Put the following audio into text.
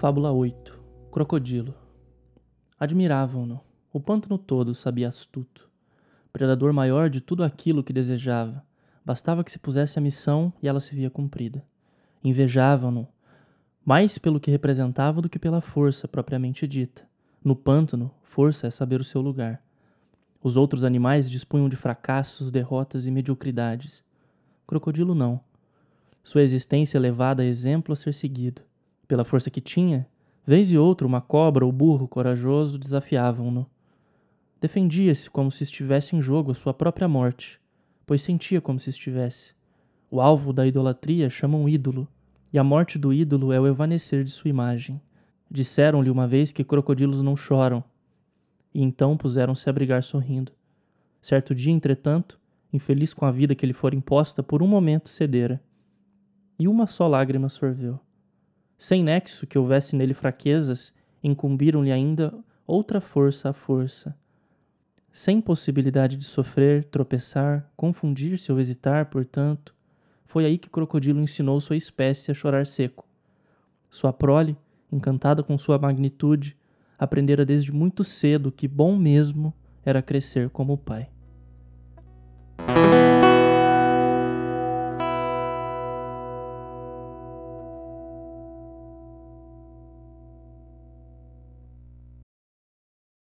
Fábula 8 Crocodilo Admiravam-no. O pântano todo sabia astuto. Predador maior de tudo aquilo que desejava. Bastava que se pusesse a missão e ela se via cumprida. Invejavam-no, mais pelo que representava do que pela força propriamente dita. No pântano, força é saber o seu lugar. Os outros animais dispunham de fracassos, derrotas e mediocridades. Crocodilo não. Sua existência levada a exemplo a ser seguido. Pela força que tinha, vez e outra uma cobra ou burro corajoso desafiavam-no. Defendia-se como se estivesse em jogo a sua própria morte, pois sentia como se estivesse. O alvo da idolatria chamam ídolo, e a morte do ídolo é o evanecer de sua imagem. Disseram-lhe uma vez que crocodilos não choram, e então puseram-se a brigar sorrindo. Certo dia, entretanto, infeliz com a vida que lhe fora imposta, por um momento cedera. E uma só lágrima sorveu. Sem nexo que houvesse nele fraquezas, incumbiram-lhe ainda outra força à força. Sem possibilidade de sofrer, tropeçar, confundir-se ou hesitar, portanto, foi aí que Crocodilo ensinou sua espécie a chorar seco. Sua prole, encantada com sua magnitude, aprendera desde muito cedo que bom mesmo era crescer como o pai.